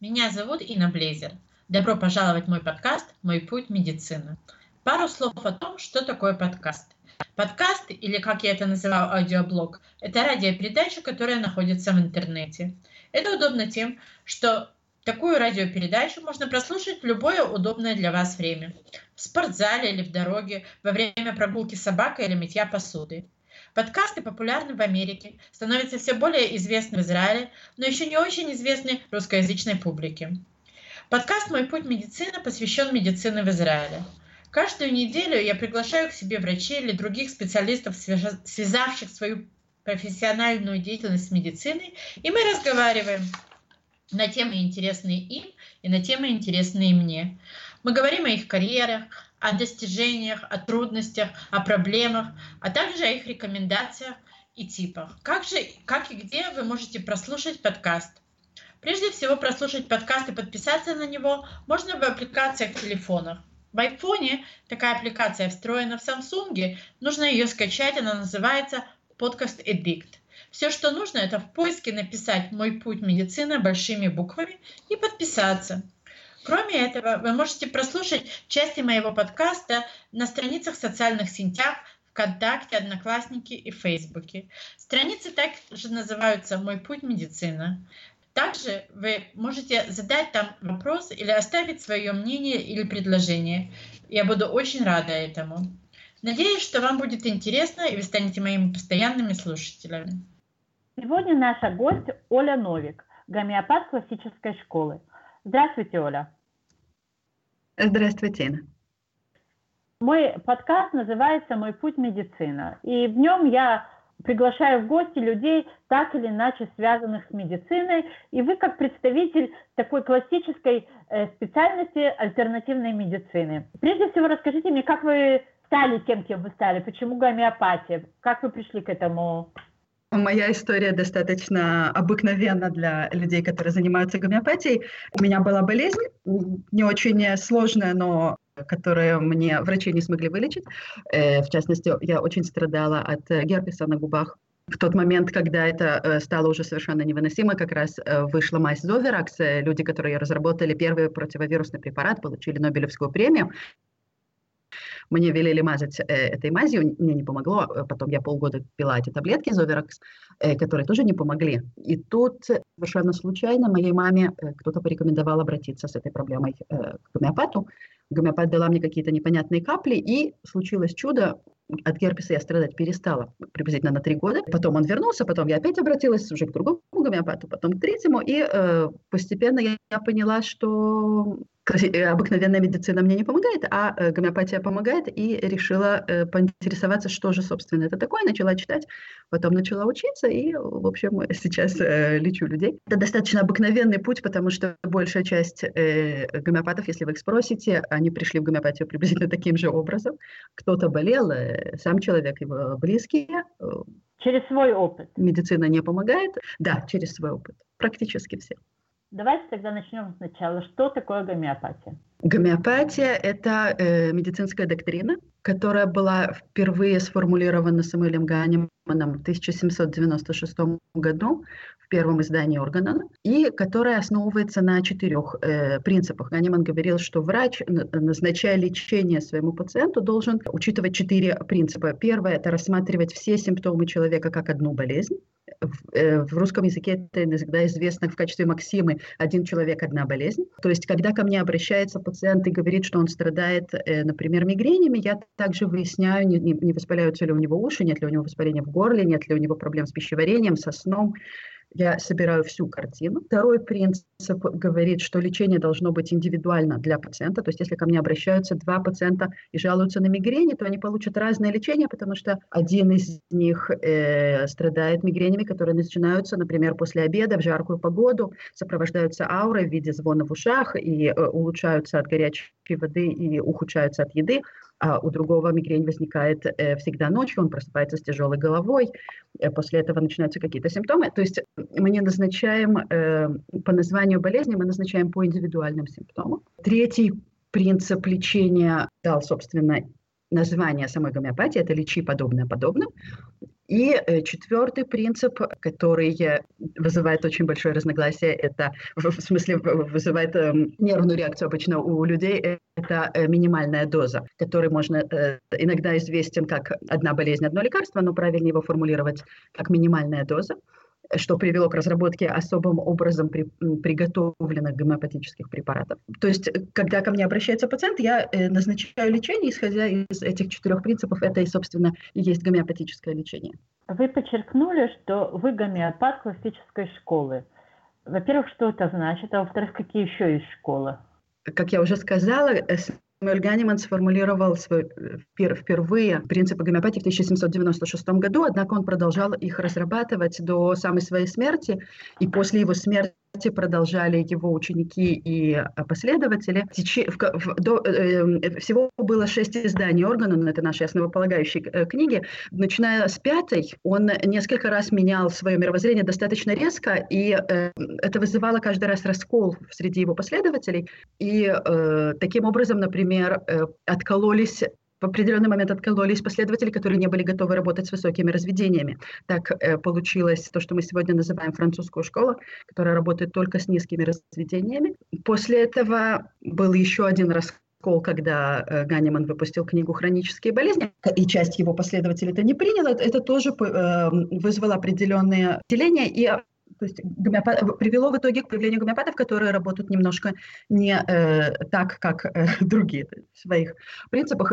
Меня зовут Инна Блейзер. Добро пожаловать в мой подкаст «Мой путь медицины». Пару слов о том, что такое подкаст. Подкаст, или как я это называю, аудиоблог, это радиопередача, которая находится в интернете. Это удобно тем, что такую радиопередачу можно прослушать в любое удобное для вас время. В спортзале или в дороге, во время прогулки с собакой или мытья посуды. Подкасты популярны в Америке, становятся все более известны в Израиле, но еще не очень известны русскоязычной публике. Подкаст «Мой путь медицины» посвящен медицине в Израиле. Каждую неделю я приглашаю к себе врачей или других специалистов, связавших свою профессиональную деятельность с медициной, и мы разговариваем на темы, интересные им, и на темы, интересные мне. Мы говорим о их карьерах, о достижениях, о трудностях, о проблемах, а также о их рекомендациях и типах. Как же, как и где вы можете прослушать подкаст? Прежде всего, прослушать подкаст и подписаться на него можно в аппликациях в телефонах. В айфоне такая аппликация встроена в Samsung, нужно ее скачать, она называется Podcast Addict. Все, что нужно, это в поиске написать «Мой путь медицина» большими буквами и подписаться. Кроме этого, вы можете прослушать части моего подкаста на страницах в социальных сетях ВКонтакте, Одноклассники и Фейсбуке. Страницы также называются «Мой путь медицина». Также вы можете задать там вопрос или оставить свое мнение или предложение. Я буду очень рада этому. Надеюсь, что вам будет интересно и вы станете моими постоянными слушателями. Сегодня наша гость Оля Новик, гомеопат классической школы. Здравствуйте, Оля. Здравствуйте, Инна. Мой подкаст называется «Мой путь медицина», и в нем я приглашаю в гости людей, так или иначе связанных с медициной, и вы как представитель такой классической э, специальности альтернативной медицины. Прежде всего расскажите мне, как вы стали тем, кем вы стали, почему гомеопатия, как вы пришли к этому Моя история достаточно обыкновенна для людей, которые занимаются гомеопатией. У меня была болезнь, не очень сложная, но которую мне врачи не смогли вылечить. Э, в частности, я очень страдала от герпеса на губах. В тот момент, когда это э, стало уже совершенно невыносимо, как раз э, вышла мазь Зоверакс. Люди, которые разработали первый противовирусный препарат, получили Нобелевскую премию. Мне велели мазать э, этой мазью, мне не помогло. Э, потом я полгода пила эти таблетки Зоверакс, которые тоже не помогли. И тут совершенно случайно моей маме э, кто-то порекомендовал обратиться с этой проблемой э, к гомеопату. Гомеопат дала мне какие-то непонятные капли, и случилось чудо. От герпеса я страдать перестала приблизительно на три года. Потом он вернулся, потом я опять обратилась уже к другому гомеопату, потом к третьему, и э, постепенно я, я поняла, что Э, обыкновенная медицина мне не помогает, а э, гомеопатия помогает, и решила э, поинтересоваться, что же, собственно, это такое, начала читать, потом начала учиться, и, в общем, сейчас лечу людей. Это достаточно обыкновенный путь, потому что большая часть гомеопатов, если вы их спросите, они пришли в гомеопатию приблизительно таким же образом. Кто-то болел, сам человек, его близкие. Через свой опыт. Медицина не помогает. Да, через свой опыт. Практически все. Давайте тогда начнем сначала. Что такое гомеопатия? Гомеопатия – это э, медицинская доктрина, которая была впервые сформулирована Самуэлем Ганиманом в 1796 году в первом издании Органа, и которая основывается на четырех э, принципах. Ганиман говорил, что врач, назначая лечение своему пациенту, должен учитывать четыре принципа. Первое – это рассматривать все симптомы человека как одну болезнь. В, э, в русском языке это иногда известно в качестве максимы «один человек, одна болезнь». То есть, когда ко мне обращается пациент и говорит, что он страдает, э, например, мигренями, я также выясняю, не, не воспаляются ли у него уши, нет ли у него воспаления в горле, нет ли у него проблем с пищеварением, со сном, я собираю всю картину. Второй принцип говорит, что лечение должно быть индивидуально для пациента. То есть если ко мне обращаются два пациента и жалуются на мигрени, то они получат разное лечение, потому что один из них э, страдает мигренями, которые начинаются, например, после обеда в жаркую погоду, сопровождаются аурой в виде звона в ушах и э, улучшаются от горячей воды и ухудшаются от еды а у другого мигрень возникает э, всегда ночью, он просыпается с тяжелой головой, э, после этого начинаются какие-то симптомы. То есть мы не назначаем э, по названию болезни, мы назначаем по индивидуальным симптомам. Третий принцип лечения дал, собственно, название самой гомеопатии – это «лечи подобное подобным». И э, четвертый принцип, который вызывает очень большое разногласие, это в смысле вызывает э, нервную реакцию обычно у людей, это э, минимальная доза, который можно э, иногда известен как одна болезнь, одно лекарство, но правильнее его формулировать как минимальная доза что привело к разработке особым образом при, приготовленных гомеопатических препаратов. То есть, э, когда ко мне обращается пациент, я э, назначаю лечение, исходя из этих четырех принципов. Это и, собственно, и есть гомеопатическое лечение. Вы подчеркнули, что вы гомеопат классической школы. Во-первых, что это значит, а во-вторых, какие еще есть школы? Как я уже сказала, э, Самуэль Ганиман сформулировал свой, впервые принципы гомеопатии в 1796 году, однако он продолжал их разрабатывать до самой своей смерти, и после его смерти продолжали его ученики и а, последователи. До, э, всего было шесть изданий органа, это наши основополагающие э, книги. Начиная с пятой, он несколько раз менял свое мировоззрение достаточно резко, и э, это вызывало каждый раз раскол среди его последователей. И таким образом, например, откололись в определенный момент откололись последователи, которые не были готовы работать с высокими разведениями. Так э, получилось то, что мы сегодня называем французскую школу, которая работает только с низкими разведениями. После этого был еще один раскол, когда э, Ганиман выпустил книгу «Хронические болезни», и часть его последователей это не приняла, это тоже э, вызвало определенные деления и то есть гомеопат, привело в итоге к появлению гомеопатов, которые работают немножко не э, так, как э, другие в своих принципах.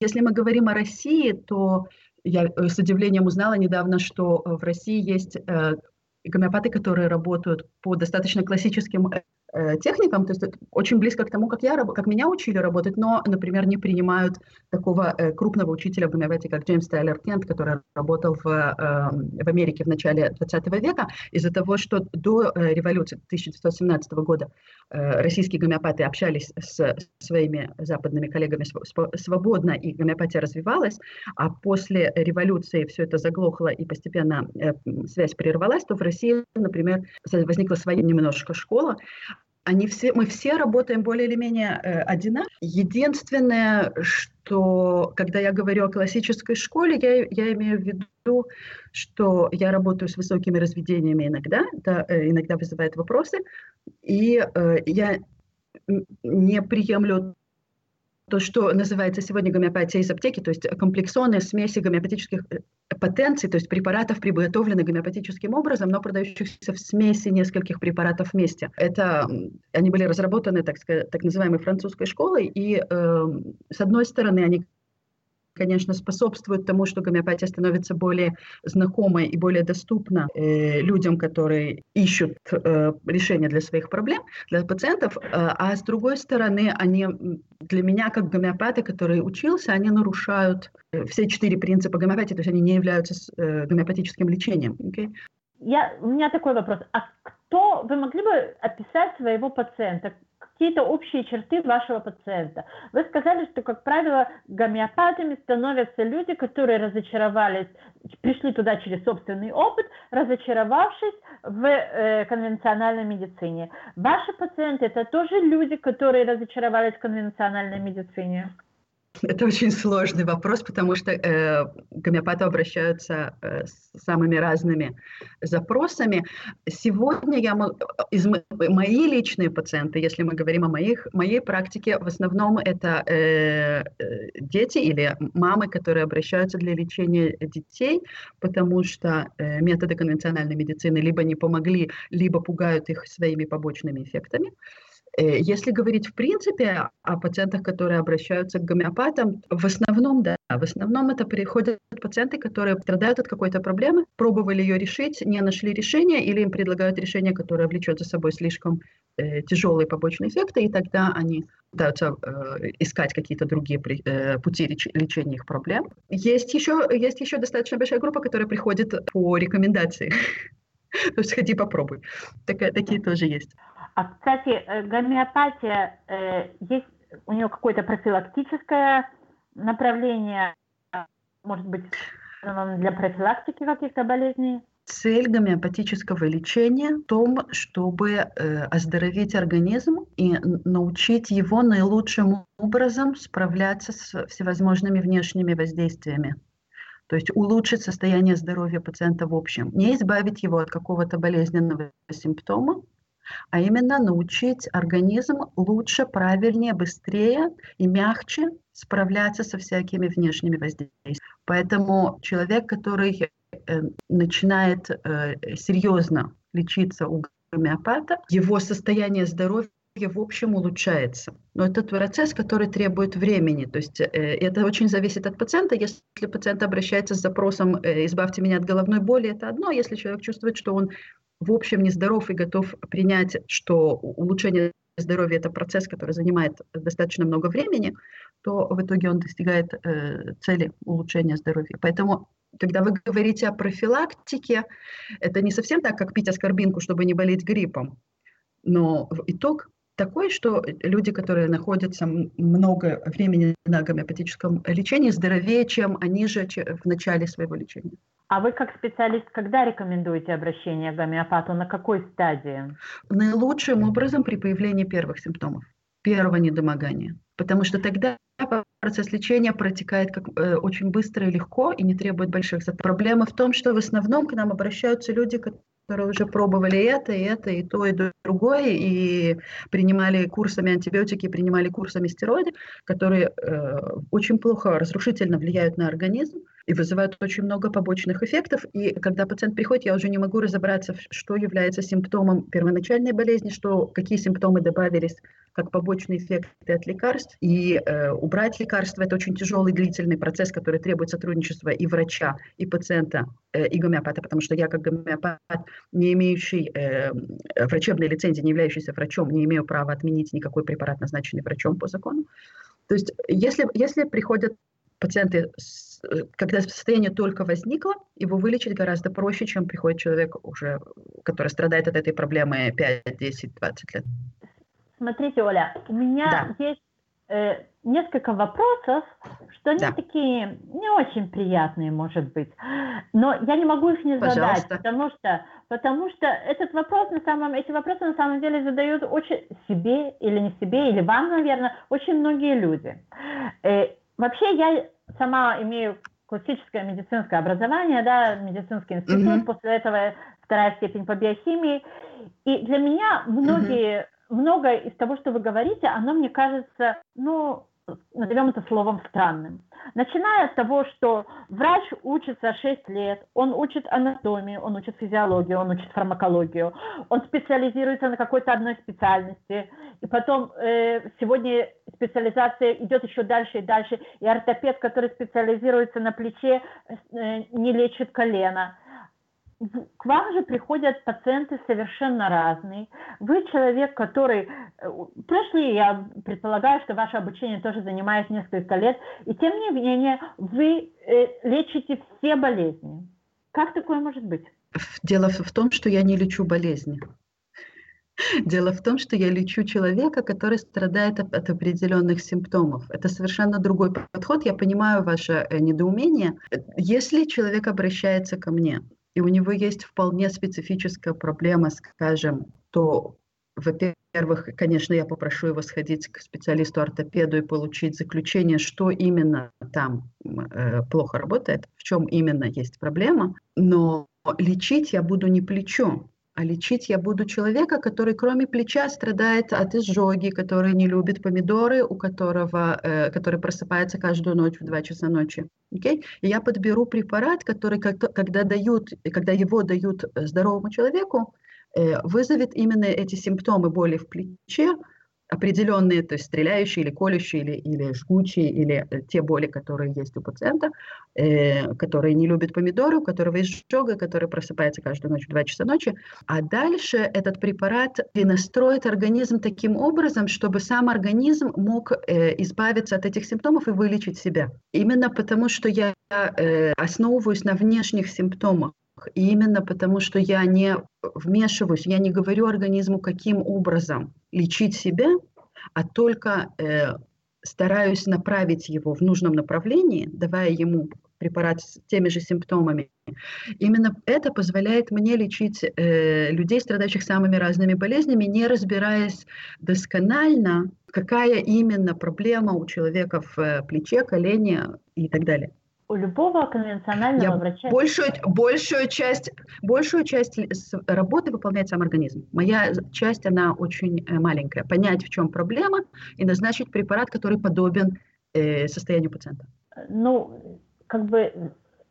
Если мы говорим о России, то я э, с удивлением узнала недавно, что в России есть э, гомеопаты, которые работают по достаточно классическим э, техникам, то есть это очень близко к тому, как, я, как меня учили работать, но, например, не принимают такого э, крупного учителя в гомеопатии, как Джеймс Тайлер Кент, который работал в, э, в Америке в начале 20 века, из-за того, что до э, революции 1917 года российские гомеопаты общались с своими западными коллегами свободно, и гомеопатия развивалась, а после революции все это заглохло и постепенно связь прервалась, то в России, например, возникла своя немножко школа, они все, мы все работаем более или менее э, одинаково. Единственное, что когда я говорю о классической школе, я, я имею в виду, что я работаю с высокими разведениями иногда, это иногда вызывает вопросы, и э, я не приемлю то, что называется сегодня гомеопатия из аптеки, то есть комплексонные смеси гомеопатических э, потенций, то есть препаратов, приготовленных гомеопатическим образом, но продающихся в смеси нескольких препаратов вместе. Это они были разработаны, так, так называемой французской школой, и э, с одной стороны они конечно, способствует тому, что гомеопатия становится более знакомой и более доступна э, людям, которые ищут э, решения для своих проблем, для пациентов. Э, а с другой стороны, они для меня, как гомеопата, который учился, они нарушают э, все четыре принципа гомеопатии, то есть они не являются э, гомеопатическим лечением. Okay? Я, у меня такой вопрос. А кто, вы могли бы описать своего пациента? Какие-то общие черты вашего пациента. Вы сказали, что, как правило, гомеопатами становятся люди, которые разочаровались, пришли туда через собственный опыт, разочаровавшись в э, конвенциональной медицине. Ваши пациенты это тоже люди, которые разочаровались в конвенциональной медицине? Это очень сложный вопрос, потому что э, гомеопаты обращаются э, с самыми разными запросами. Сегодня я, из, мои личные пациенты, если мы говорим о моих, моей практике, в основном это э, э, дети или мамы, которые обращаются для лечения детей, потому что э, методы конвенциональной медицины либо не помогли, либо пугают их своими побочными эффектами. Э, если говорить в принципе о пациентах, которые обращаются к гомеопатам, в основном, да, в основном это приходят пациенты, которые страдают от какой-то проблемы, пробовали ее решить, не нашли решения, или им предлагают решение, которое влечет за собой слишком э, тяжелые побочные эффекты, и тогда они пытаются э, искать какие-то другие э, пути реч- лечения их проблем. Есть еще, есть еще достаточно большая группа, которая приходит по рекомендации. То есть ходи попробуй. такие тоже есть. А, кстати, э, гомеопатия, э, есть у нее какое-то профилактическое направление, может быть, для профилактики каких-то болезней? Цель гомеопатического лечения в том, чтобы э, оздоровить организм и научить его наилучшим образом справляться с всевозможными внешними воздействиями. То есть улучшить состояние здоровья пациента в общем. Не избавить его от какого-то болезненного симптома, а именно научить организм лучше, правильнее, быстрее и мягче справляться со всякими внешними воздействиями. Поэтому человек, который э, начинает э, серьезно лечиться у гомеопата, его состояние здоровья в общем улучшается. Но это процесс, который требует времени. То есть э, это очень зависит от пациента. Если пациент обращается с запросом э, «избавьте меня от головной боли», это одно. Если человек чувствует, что он в общем нездоров и готов принять, что улучшение здоровья это процесс, который занимает достаточно много времени, то в итоге он достигает э, цели улучшения здоровья. Поэтому, когда вы говорите о профилактике, это не совсем так, как пить аскорбинку, чтобы не болеть гриппом. Но итог такой, что люди, которые находятся много времени на гомеопатическом лечении, здоровее, чем они же в начале своего лечения. А вы как специалист когда рекомендуете обращение к гомеопату? На какой стадии? Наилучшим образом при появлении первых симптомов, первого недомогания. Потому что тогда процесс лечения протекает как, э, очень быстро и легко и не требует больших затрат. Проблема в том, что в основном к нам обращаются люди, которые уже пробовали это, и это, и то, и другое, и принимали курсами антибиотики, принимали курсами стероиды, которые э, очень плохо, разрушительно влияют на организм и вызывают очень много побочных эффектов. И когда пациент приходит, я уже не могу разобраться, что является симптомом первоначальной болезни, что, какие симптомы добавились как побочные эффекты от лекарств. И э, убрать лекарства – это очень тяжелый длительный процесс, который требует сотрудничества и врача, и пациента, э, и гомеопата, потому что я как гомеопат, не имеющий э, врачебной лицензии, не являющийся врачом, не имею права отменить никакой препарат, назначенный врачом по закону. То есть если, если приходят пациенты, когда состояние только возникло, его вылечить гораздо проще, чем приходит человек уже, который страдает от этой проблемы 5, 10, 20 лет. Смотрите, Оля, у меня да. есть э, несколько вопросов, что они да. такие не очень приятные, может быть, но я не могу их не задать, потому что, потому что этот вопрос на самом, эти вопросы на самом деле задают очень себе или не себе или вам, наверное, очень многие люди. Э, вообще я сама имею классическое медицинское образование, да, медицинский институт, mm-hmm. после этого вторая степень по биохимии, и для меня многие mm-hmm многое из того, что вы говорите, оно мне кажется, ну, назовем это словом странным. Начиная с того, что врач учится 6 лет, он учит анатомию, он учит физиологию, он учит фармакологию, он специализируется на какой-то одной специальности, и потом э, сегодня специализация идет еще дальше и дальше, и ортопед, который специализируется на плече, э, не лечит колено к вам же приходят пациенты совершенно разные. Вы человек, который э, прошли, я предполагаю, что ваше обучение тоже занимает несколько лет, и тем не менее вы э, лечите все болезни. Как такое может быть? Дело в том, что я не лечу болезни. Дело в том, что я лечу человека, который страдает от определенных симптомов. Это совершенно другой подход. Я понимаю ваше э, недоумение. Если человек обращается ко мне и у него есть вполне специфическая проблема, скажем, то, во-первых, конечно, я попрошу его сходить к специалисту-ортопеду и получить заключение, что именно там э, плохо работает, в чем именно есть проблема, но лечить я буду не плечом, а лечить я буду человека, который кроме плеча страдает от изжоги, который не любит помидоры, у которого, э, который просыпается каждую ночь в 2 часа ночи. Okay? И я подберу препарат, который, когда, дают, когда его дают здоровому человеку, э, вызовет именно эти симптомы боли в плече, определенные, то есть стреляющие или колющие, или, или жгучие, или э, те боли, которые есть у пациента, э, который не любит помидоры, у которого есть жога, который просыпается каждую ночь в 2 часа ночи. А дальше этот препарат перенастроит организм таким образом, чтобы сам организм мог э, избавиться от этих симптомов и вылечить себя. Именно потому, что я э, основываюсь на внешних симптомах. Именно потому, что я не вмешиваюсь, я не говорю организму, каким образом лечить себя, а только э, стараюсь направить его в нужном направлении, давая ему препарат с теми же симптомами. Именно это позволяет мне лечить э, людей, страдающих самыми разными болезнями, не разбираясь досконально, какая именно проблема у человека в э, плече, колене и так далее. У любого конвенционального Я врача... Большую, большую, часть, большую часть работы выполняет сам организм. Моя часть, она очень э, маленькая. Понять, в чем проблема, и назначить препарат, который подобен э, состоянию пациента. Ну, как бы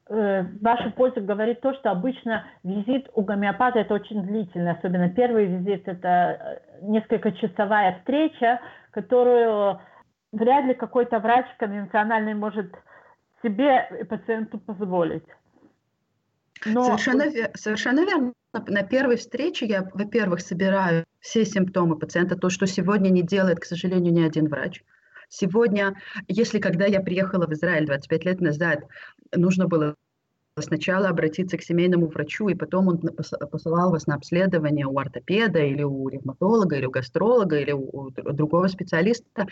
э, ваша польза говорит то, что обычно визит у гомеопата это очень длительный, особенно первый визит это э, несколько часовая встреча, которую вряд ли какой-то врач конвенциональный может себе и пациенту позволить. Но... Совершенно, совершенно верно. На первой встрече я, во-первых, собираю все симптомы пациента, то, что сегодня не делает, к сожалению, ни один врач. Сегодня, если когда я приехала в Израиль 25 лет назад, нужно было сначала обратиться к семейному врачу, и потом он посылал вас на обследование у ортопеда или у ревматолога, или у гастролога, или у другого специалиста,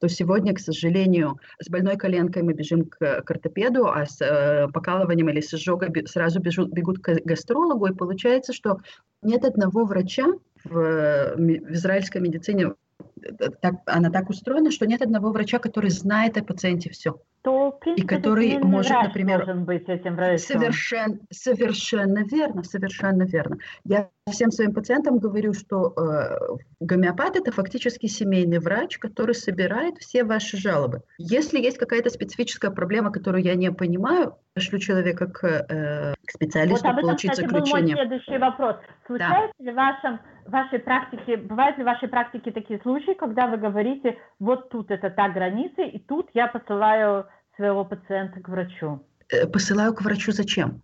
то сегодня, к сожалению, с больной коленкой мы бежим к, к ортопеду, а с э, покалыванием или с изжогой сразу бежут, бегут к гастрологу, и получается, что нет одного врача в, в израильской медицине, э, так, она так устроена, что нет одного врача, который знает о пациенте все то, принципе, и который может, например, быть этим врачом. Совершенно, совершенно верно, совершенно верно. Я всем своим пациентам говорю, что э, гомеопат это фактически семейный врач, который собирает все ваши жалобы. Если есть какая-то специфическая проблема, которую я не понимаю, пошлю человека к, э, к специалисту вот об этом, получить кстати, заключение. был мой следующий вопрос. Случается да. ли в вашем, вашей практике, бывают ли в вашей практике такие случаи, когда вы говорите, вот тут это та граница, и тут я посылаю своего пациента к врачу? Э, посылаю к врачу зачем?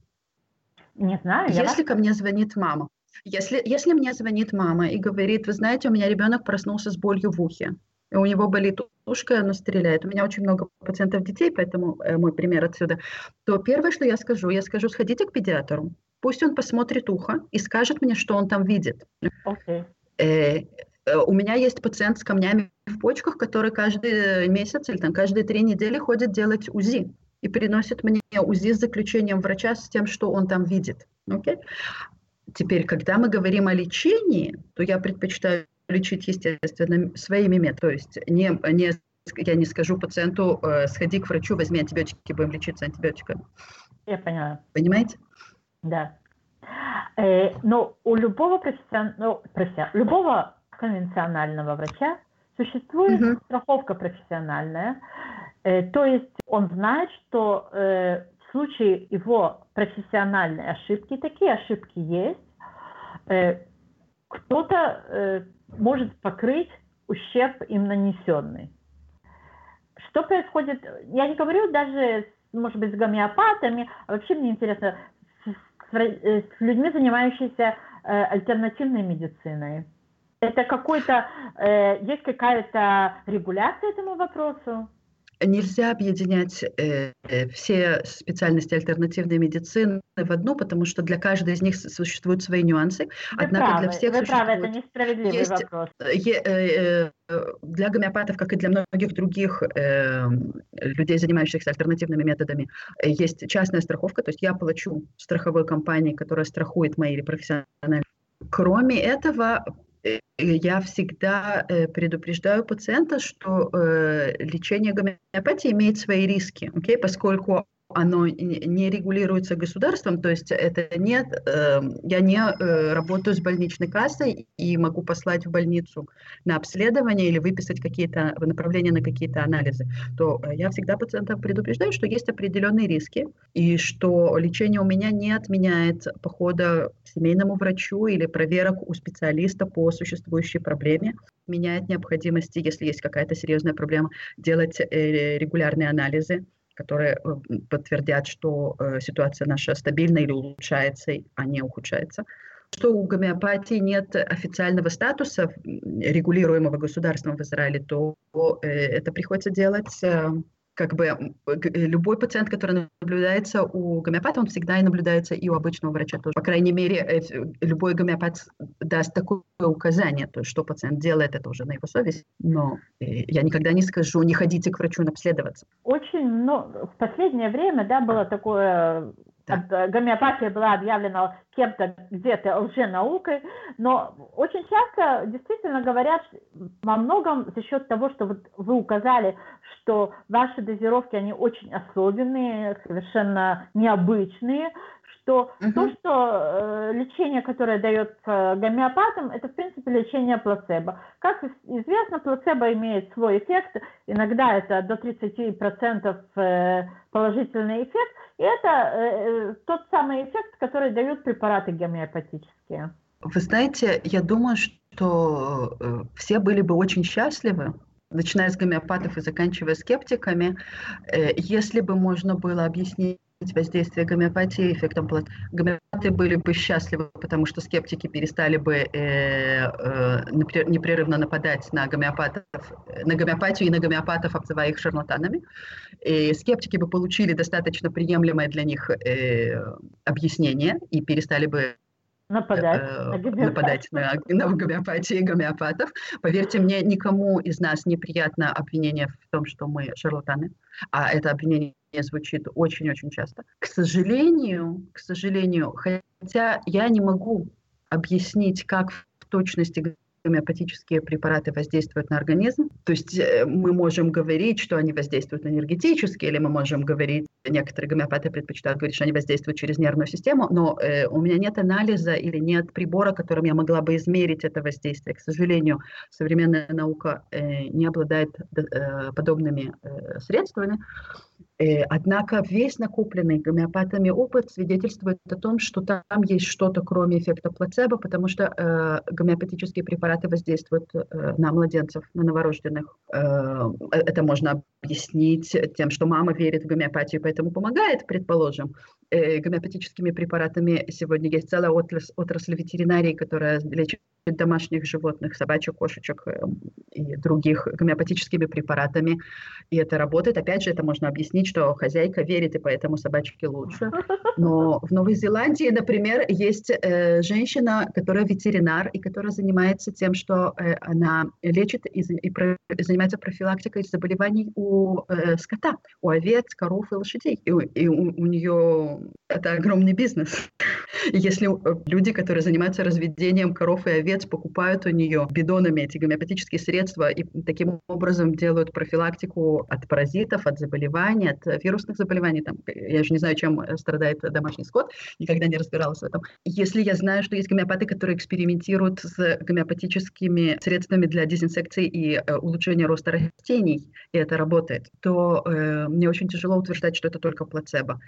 Не знаю. Если ко мне звонит мама, если, если мне звонит мама и говорит, вы знаете, у меня ребенок проснулся с болью в ухе, и у него болит ушко, оно стреляет. У меня очень много пациентов детей, поэтому э, мой пример отсюда. То первое, что я скажу, я скажу, сходите к педиатру, пусть он посмотрит ухо и скажет мне, что он там видит. Okay. Э, э, у меня есть пациент с камнями в почках, который каждый месяц или там каждые три недели ходит делать УЗИ и приносит мне УЗИ с заключением врача с тем, что он там видит. Okay? Теперь, когда мы говорим о лечении, то я предпочитаю лечить, естественно, своими методами. То есть не, не, я не скажу пациенту, э, сходи к врачу, возьми антибиотики, будем лечиться антибиотиками. Я поняла. Понимаете? Да. Э, но у любого, профессион... ну, профессион... любого конвенционального врача существует угу. страховка профессиональная. Э, то есть он знает, что э, случае его профессиональной ошибки, такие ошибки есть, э, кто-то э, может покрыть ущерб им нанесенный. Что происходит, я не говорю даже, может быть, с гомеопатами, а вообще мне интересно, с, э, людьми, занимающимися альтернативной медициной. Это какой-то, есть какая-то регуляция этому вопросу? Нельзя объединять э, все специальности альтернативной медицины в одну, потому что для каждой из них существуют свои нюансы. Вы Однако правы, для всех вы правы, это несправедливый есть, вопрос. Е, э, э, для гомеопатов, как и для многих других э, людей, занимающихся альтернативными методами, э, есть частная страховка, то есть я плачу страховой компании, которая страхует мои профессиональные. Кроме этого, Э, я всегда э, предупреждаю пациента, что э, лечение гомеопатии имеет свои риски, okay? поскольку оно не регулируется государством, то есть это нет, э, я не э, работаю с больничной кассой и могу послать в больницу на обследование или выписать какие-то направления на какие-то анализы, то э, я всегда пациентов предупреждаю, что есть определенные риски и что лечение у меня не отменяет похода к семейному врачу или проверок у специалиста по существующей проблеме, меняет необходимости, если есть какая-то серьезная проблема, делать э, регулярные анализы которые э, подтвердят, что э, ситуация наша стабильна или улучшается, а не ухудшается. Что у гомеопатии нет официального статуса, регулируемого государством в Израиле, то э, это приходится делать как бы э, любой пациент, который наблюдается у гомеопата, он всегда и наблюдается и у обычного врача тоже. По крайней мере, э, любой гомеопат даст такое указание, то есть что пациент делает, это уже на его совесть. Но э, я никогда не скажу, не ходите к врачу обследоваться. Очень, ну, в последнее время, да, было такое да. гомеопатия была объявлена кем-то где-то лженаукой, но очень часто действительно говорят во многом за счет того, что вот вы указали, что ваши дозировки, они очень особенные, совершенно необычные, что угу. то, что э, лечение, которое дается гомеопатам, это в принципе лечение плацебо. Как известно, плацебо имеет свой эффект, иногда это до 30% э, положительный эффект, это э, тот самый эффект, который дают препараты гомеопатические. Вы знаете, я думаю, что э, все были бы очень счастливы, начиная с гомеопатов и заканчивая скептиками, э, если бы можно было объяснить воздействие гомеопатии эффектом плацебо. Гомеопаты были бы счастливы, потому что скептики перестали бы э, э, непрерывно нападать на гомеопатов, на гомеопатию и на гомеопатов, обзывая их шарлатанами. И скептики бы получили достаточно приемлемое для них э, объяснение и перестали бы нападать, э, на, нападать на, на гомеопатию и гомеопатов. Поверьте мне, никому из нас неприятно обвинение в том, что мы шарлатаны, а это обвинение звучит очень-очень часто. К сожалению, к сожалению, хотя я не могу объяснить, как в точности гомеопатические препараты воздействуют на организм. То есть э, мы можем говорить, что они воздействуют энергетически, или мы можем говорить, некоторые гомеопаты предпочитают говорить, что они воздействуют через нервную систему, но э, у меня нет анализа или нет прибора, которым я могла бы измерить это воздействие. К сожалению, современная наука э, не обладает э, подобными э, средствами. Э, однако весь накопленный гомеопатами опыт свидетельствует о том, что там есть что-то кроме эффекта плацебо, потому что э, гомеопатические препараты воздействуют э, на младенцев, на новорожденных. Э, это можно объяснить тем, что мама верит в гомеопатию, поэтому помогает, предположим. Э, гомеопатическими препаратами сегодня есть целая отрасль, отрасль ветеринарии, которая лечит домашних животных, собачек, кошечек э, и других гомеопатическими препаратами. И это работает. Опять же, это можно объяснить, что хозяйка верит, и поэтому собачки лучше. Но в Новой Зеландии, например, есть э, женщина, которая ветеринар, и которая занимается тем, что э, она лечит и, и, про, занимается профилактикой заболеваний у э, скота, у овец, коров и лошадей. И, и у, у нее это огромный бизнес. Если э, люди, которые занимаются разведением коров и овец, покупают у нее бидонами эти гомеопатические средства и таким образом делают профилактику от паразитов, от заболеваний, от вирусных заболеваний. Там, я же не знаю, чем страдает домашний скот, никогда не разбиралась в этом. Если я знаю, что есть гомеопаты, которые экспериментируют с гомеопатическими средствами для дезинсекции и э, улучшения роста растений, и это работает, то э, мне очень тяжело утверждать, что это только плацебо.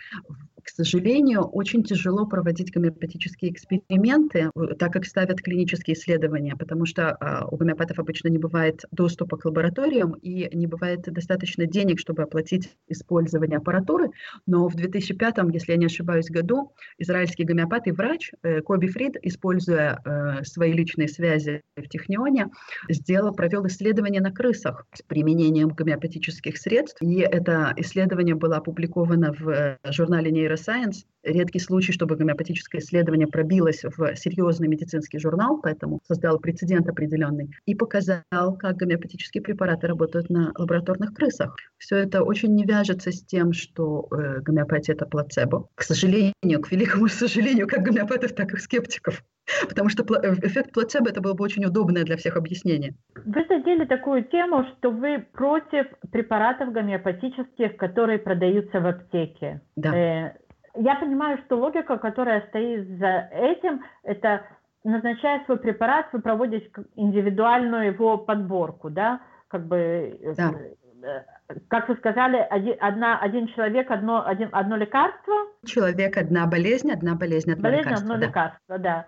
К сожалению, очень тяжело проводить гомеопатические эксперименты, так как ставят клинические исследования, потому что а, у гомеопатов обычно не бывает доступа к лабораториям и не бывает достаточно денег, чтобы оплатить использование аппаратуры. Но в 2005, если я не ошибаюсь, году израильский гомеопат и врач э, Коби Фрид, используя э, свои личные связи в Технионе, сделал, провел исследование на крысах с применением гомеопатических средств. И это исследование было опубликовано в э, журнале Neuroscience редкий случай, чтобы гомеопатическое исследование пробилось в серьезный медицинский журнал, поэтому создал прецедент определенный и показал, как гомеопатические препараты работают на лабораторных крысах. Все это очень не вяжется с тем, что э, гомеопатия это плацебо. К сожалению, к великому сожалению, как гомеопатов, так и скептиков. Потому что э, эффект плацебо это было бы очень удобное для всех объяснение. Вы задели такую тему, что вы против препаратов гомеопатических, которые продаются в аптеке. Да. Э, я понимаю, что логика, которая стоит за этим, это назначая свой препарат, вы проводите индивидуальную его подборку, да, как бы э, да. Как вы сказали, один, одна, один человек, одно, один, одно лекарство? Человек, одна болезнь, одна болезнь, одно болезнь, лекарство. одно да. лекарство, да.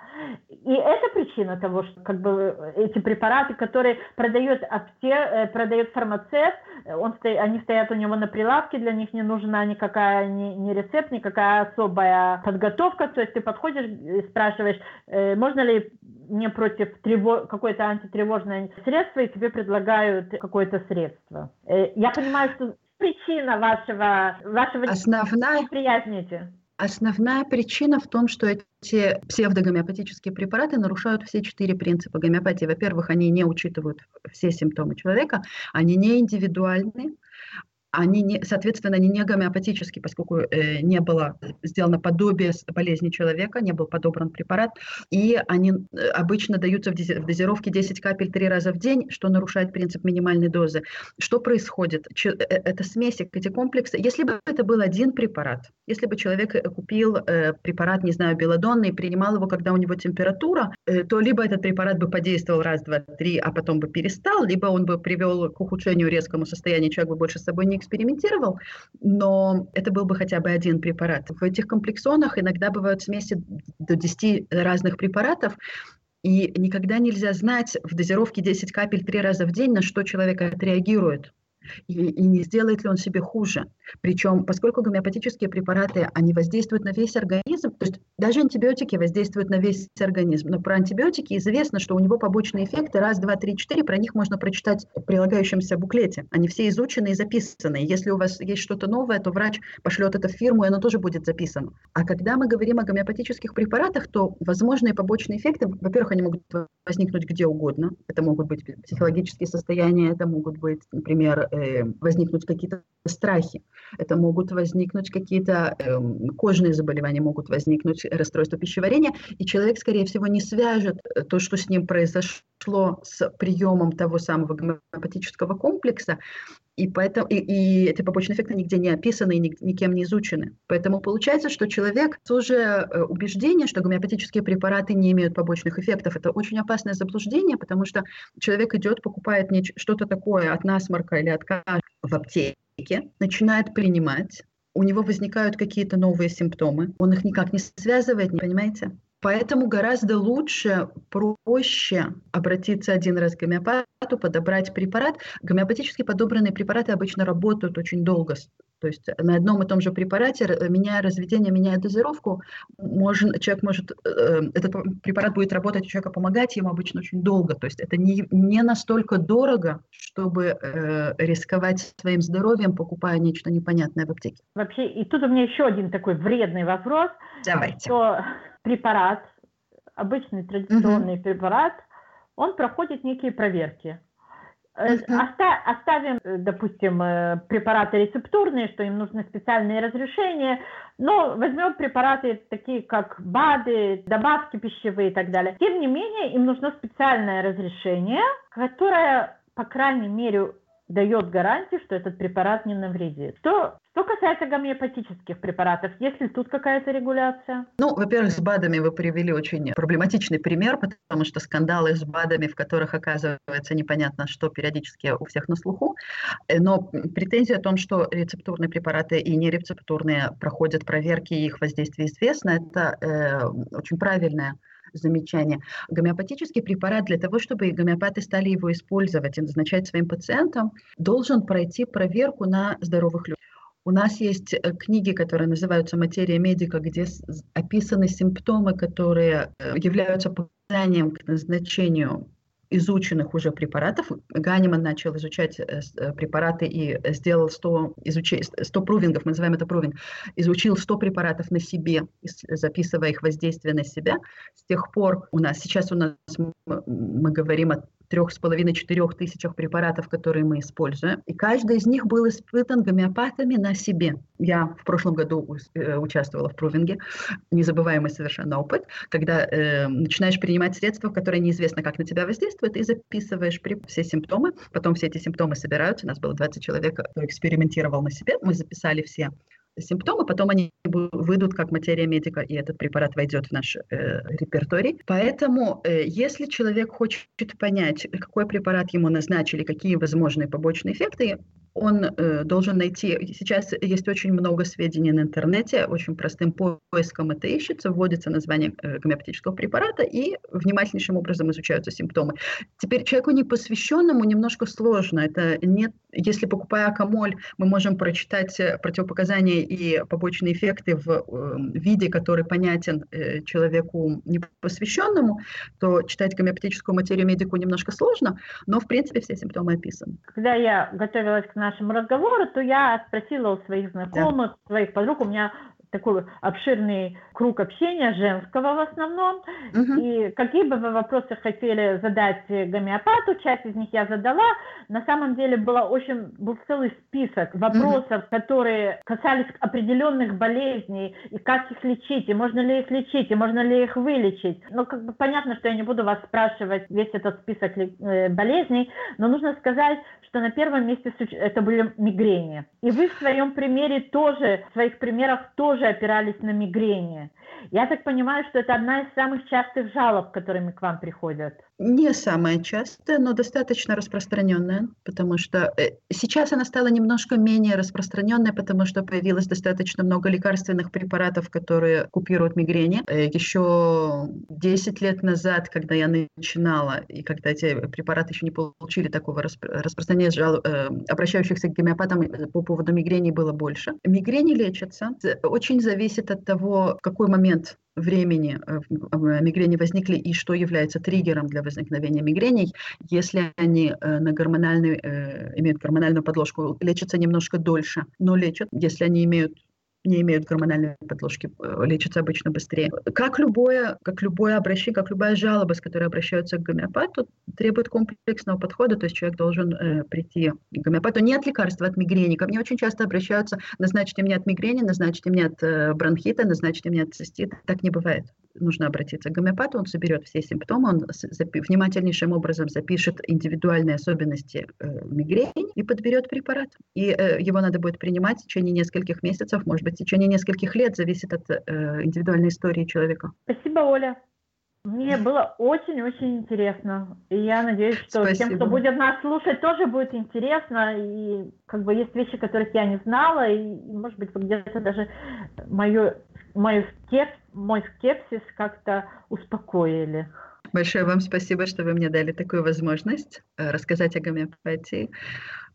И это причина того, что как бы эти препараты, которые продает апте, э, продает фармацевт, он стоит, они стоят у него на прилавке, для них не нужна никакая ни, ни рецепт, никакая особая подготовка. То есть ты подходишь и спрашиваешь, э, можно ли мне против тревог... какое-то антитревожное средство, и тебе предлагают какое-то средство. Э, я понимаю, что причина вашего, вашего Основная... Основная причина в том, что эти псевдогомеопатические препараты нарушают все четыре принципа гомеопатии. Во-первых, они не учитывают все симптомы человека, они не индивидуальны, они, не, соответственно, они не гомеопатические, поскольку э, не было сделано подобие болезни человека, не был подобран препарат, и они э, обычно даются в, дозировке 10 капель три раза в день, что нарушает принцип минимальной дозы. Что происходит? Ч, э, это смеси, эти комплексы. Если бы это был один препарат, если бы человек э, купил э, препарат, не знаю, белодонный, принимал его, когда у него температура, э, то либо этот препарат бы подействовал раз, два, три, а потом бы перестал, либо он бы привел к ухудшению резкому состояния, человек бы больше с собой не экспериментировал, но это был бы хотя бы один препарат. В этих комплексонах иногда бывают смеси до 10 разных препаратов, и никогда нельзя знать в дозировке 10 капель три раза в день, на что человек отреагирует и, и не сделает ли он себе хуже. Причем, поскольку гомеопатические препараты, они воздействуют на весь организм, то есть даже антибиотики воздействуют на весь организм, но про антибиотики известно, что у него побочные эффекты, раз, два, три, четыре, про них можно прочитать в прилагающемся буклете. Они все изучены и записаны. Если у вас есть что-то новое, то врач пошлет это в фирму, и оно тоже будет записано. А когда мы говорим о гомеопатических препаратах, то возможные побочные эффекты, во-первых, они могут возникнуть где угодно. Это могут быть психологические состояния, это могут быть, например, э, возникнуть какие-то страхи, это могут возникнуть какие-то э, кожные заболевания, могут возникнуть расстройства пищеварения, и человек, скорее всего, не свяжет э, то, что с ним произошло с приемом того самого гомеопатического комплекса, и, поэтому, и, и эти побочные эффекты нигде не описаны и ни, никем не изучены. Поэтому получается, что человек тоже э, убеждение, что гомеопатические препараты не имеют побочных эффектов, это очень опасное заблуждение, потому что человек идет, покупает что-то такое от насморка или от кашля в аптеке, начинает принимать, у него возникают какие-то новые симптомы, он их никак не связывает, не понимаете? Поэтому гораздо лучше, проще обратиться один раз к гомеопату, подобрать препарат. Гомеопатически подобранные препараты обычно работают очень долго. То есть на одном и том же препарате, меняя разведение, меняя дозировку, можно, человек может, э, этот препарат будет работать у человека, помогать ему обычно очень долго. То есть это не, не настолько дорого, чтобы э, рисковать своим здоровьем, покупая нечто непонятное в аптеке. Вообще, и тут у меня еще один такой вредный вопрос. Давайте. Что препарат, обычный традиционный угу. препарат, он проходит некие проверки. Uh-huh. Оставим, э, допустим, э, препараты рецептурные, что им нужны специальные разрешения, но возьмем препараты такие, как БАДы, добавки пищевые и так далее. Тем не менее, им нужно специальное разрешение, которое, по крайней мере, дает гарантию, что этот препарат не навредит. Что, что касается гомеопатических препаратов, есть ли тут какая-то регуляция? Ну, во-первых, с БАДами вы привели очень проблематичный пример, потому что скандалы с БАДами, в которых оказывается непонятно, что периодически у всех на слуху. Э, но претензия о том, что рецептурные препараты и нерецептурные проходят проверки, и их воздействие известно, это э, очень правильная замечание. Гомеопатический препарат для того, чтобы гомеопаты стали его использовать и назначать своим пациентам, должен пройти проверку на здоровых людях. У нас есть э, книги, которые называются «Материя медика», где описаны симптомы, которые э, являются показанием к назначению изученных уже препаратов. Ганиман начал изучать э, э, препараты и сделал 100, изуч... 100 прувингов, мы называем это прувинг, изучил 100 препаратов на себе, записывая их воздействие на себя. С тех пор у нас, сейчас у нас мы говорим о трех с половиной-четырех тысячах препаратов, которые мы используем. И каждый из них был испытан гомеопатами на себе. Я в прошлом году э, участвовала в прувинге. Незабываемый совершенно опыт, когда э, начинаешь принимать средства, которые неизвестно, как на тебя воздействуют, и записываешь при... все симптомы. Потом все эти симптомы собираются. У нас было 20 человек, кто экспериментировал на себе. Мы записали все симптомы, потом они выйдут как материя медика, и этот препарат войдет в наш э, репертуарий. Поэтому, э, если человек хочет понять, какой препарат ему назначили, какие возможные побочные эффекты, он э, должен найти, сейчас есть очень много сведений на интернете, очень простым поиском это ищется, вводится название э, гомеопатического препарата и внимательнейшим образом изучаются симптомы. Теперь человеку непосвященному немножко сложно, это нет, если покупая акамоль, мы можем прочитать э, противопоказания и побочные эффекты в э, виде, который понятен э, человеку непосвященному, то читать гомеопатическую материю медику немножко сложно, но в принципе все симптомы описаны. Когда я готовилась к нашему разговору, то я спросила у своих знакомых, да. своих подруг, у меня такой обширный круг общения женского в основном. Угу. И какие бы вы вопросы хотели задать гомеопату, часть из них я задала. На самом деле было очень, был целый список вопросов, угу. которые касались определенных болезней и как их лечить, и можно ли их лечить, и можно ли их вылечить. Ну, как бы понятно, что я не буду вас спрашивать весь этот список э, болезней, но нужно сказать, что на первом месте это были мигрени. И вы в своем примере тоже, в своих примерах тоже опирались на мигрени. Я так понимаю, что это одна из самых частых жалоб, которыми к вам приходят. Не самая частая, но достаточно распространенная, потому что э, сейчас она стала немножко менее распространенной, потому что появилось достаточно много лекарственных препаратов, которые купируют мигрени. Э, еще 10 лет назад, когда я начинала, и когда эти препараты еще не получили такого распространения, жалоб, э, обращающихся к гомеопатам по поводу мигрени было больше. Мигрени лечатся. Очень зависит от того, в какой момент времени э, мигрени возникли и что является триггером для возникновения мигрений, если они э, на гормональный, э, имеют гормональную подложку, лечатся немножко дольше, но лечат, если они имеют не имеют гормональной подложки, э, лечатся обычно быстрее. Как любое, как любое обращение, как любая жалоба, с которой обращаются к гомеопату, требует комплексного подхода, то есть человек должен э, прийти к гомеопату не от лекарства, а от мигрени. Ко мне очень часто обращаются, назначьте мне от мигрени, назначьте мне от э, бронхита, назначьте мне от цистита. Так не бывает нужно обратиться к гомеопату, он соберет все симптомы, он внимательнейшим образом запишет индивидуальные особенности э, мигрени и подберет препарат. И э, его надо будет принимать в течение нескольких месяцев, может быть, в течение нескольких лет, зависит от э, индивидуальной истории человека. Спасибо, Оля. Мне было очень-очень интересно. И я надеюсь, что Спасибо. тем, кто будет нас слушать, тоже будет интересно. И как бы есть вещи, которых я не знала, и, может быть, где-то даже мою, мою скеп, мой скепсис как-то успокоили. Большое вам спасибо, что вы мне дали такую возможность э, рассказать о гомеопатии,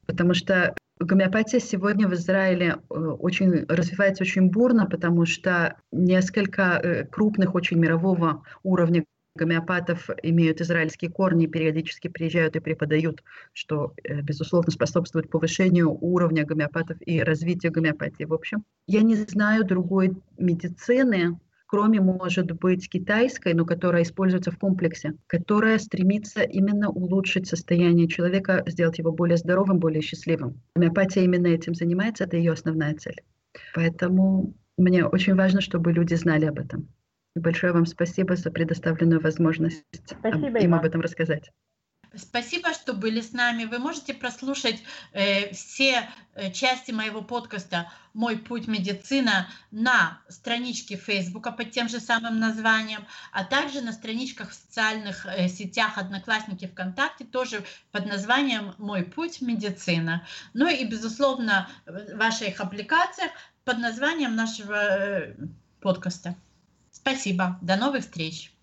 потому что Гомеопатия сегодня в Израиле э, очень развивается очень бурно, потому что несколько э, крупных очень мирового уровня гомеопатов имеют израильские корни, периодически приезжают и преподают, что, э, безусловно, способствует повышению уровня гомеопатов и развитию гомеопатии. В общем, я не знаю другой медицины, кроме, может быть, китайской, но которая используется в комплексе, которая стремится именно улучшить состояние человека, сделать его более здоровым, более счастливым. Гомеопатия именно этим занимается, это ее основная цель. Поэтому мне очень важно, чтобы люди знали об этом. И большое вам спасибо за предоставленную возможность спасибо, им об этом рассказать. Спасибо, что были с нами. Вы можете прослушать э, все э, части моего подкаста «Мой путь медицина» на страничке Фейсбука под тем же самым названием, а также на страничках в социальных э, сетях Одноклассники ВКонтакте тоже под названием «Мой путь медицина». Ну и, безусловно, в ваших аппликациях под названием нашего э, подкаста. Спасибо. До новых встреч.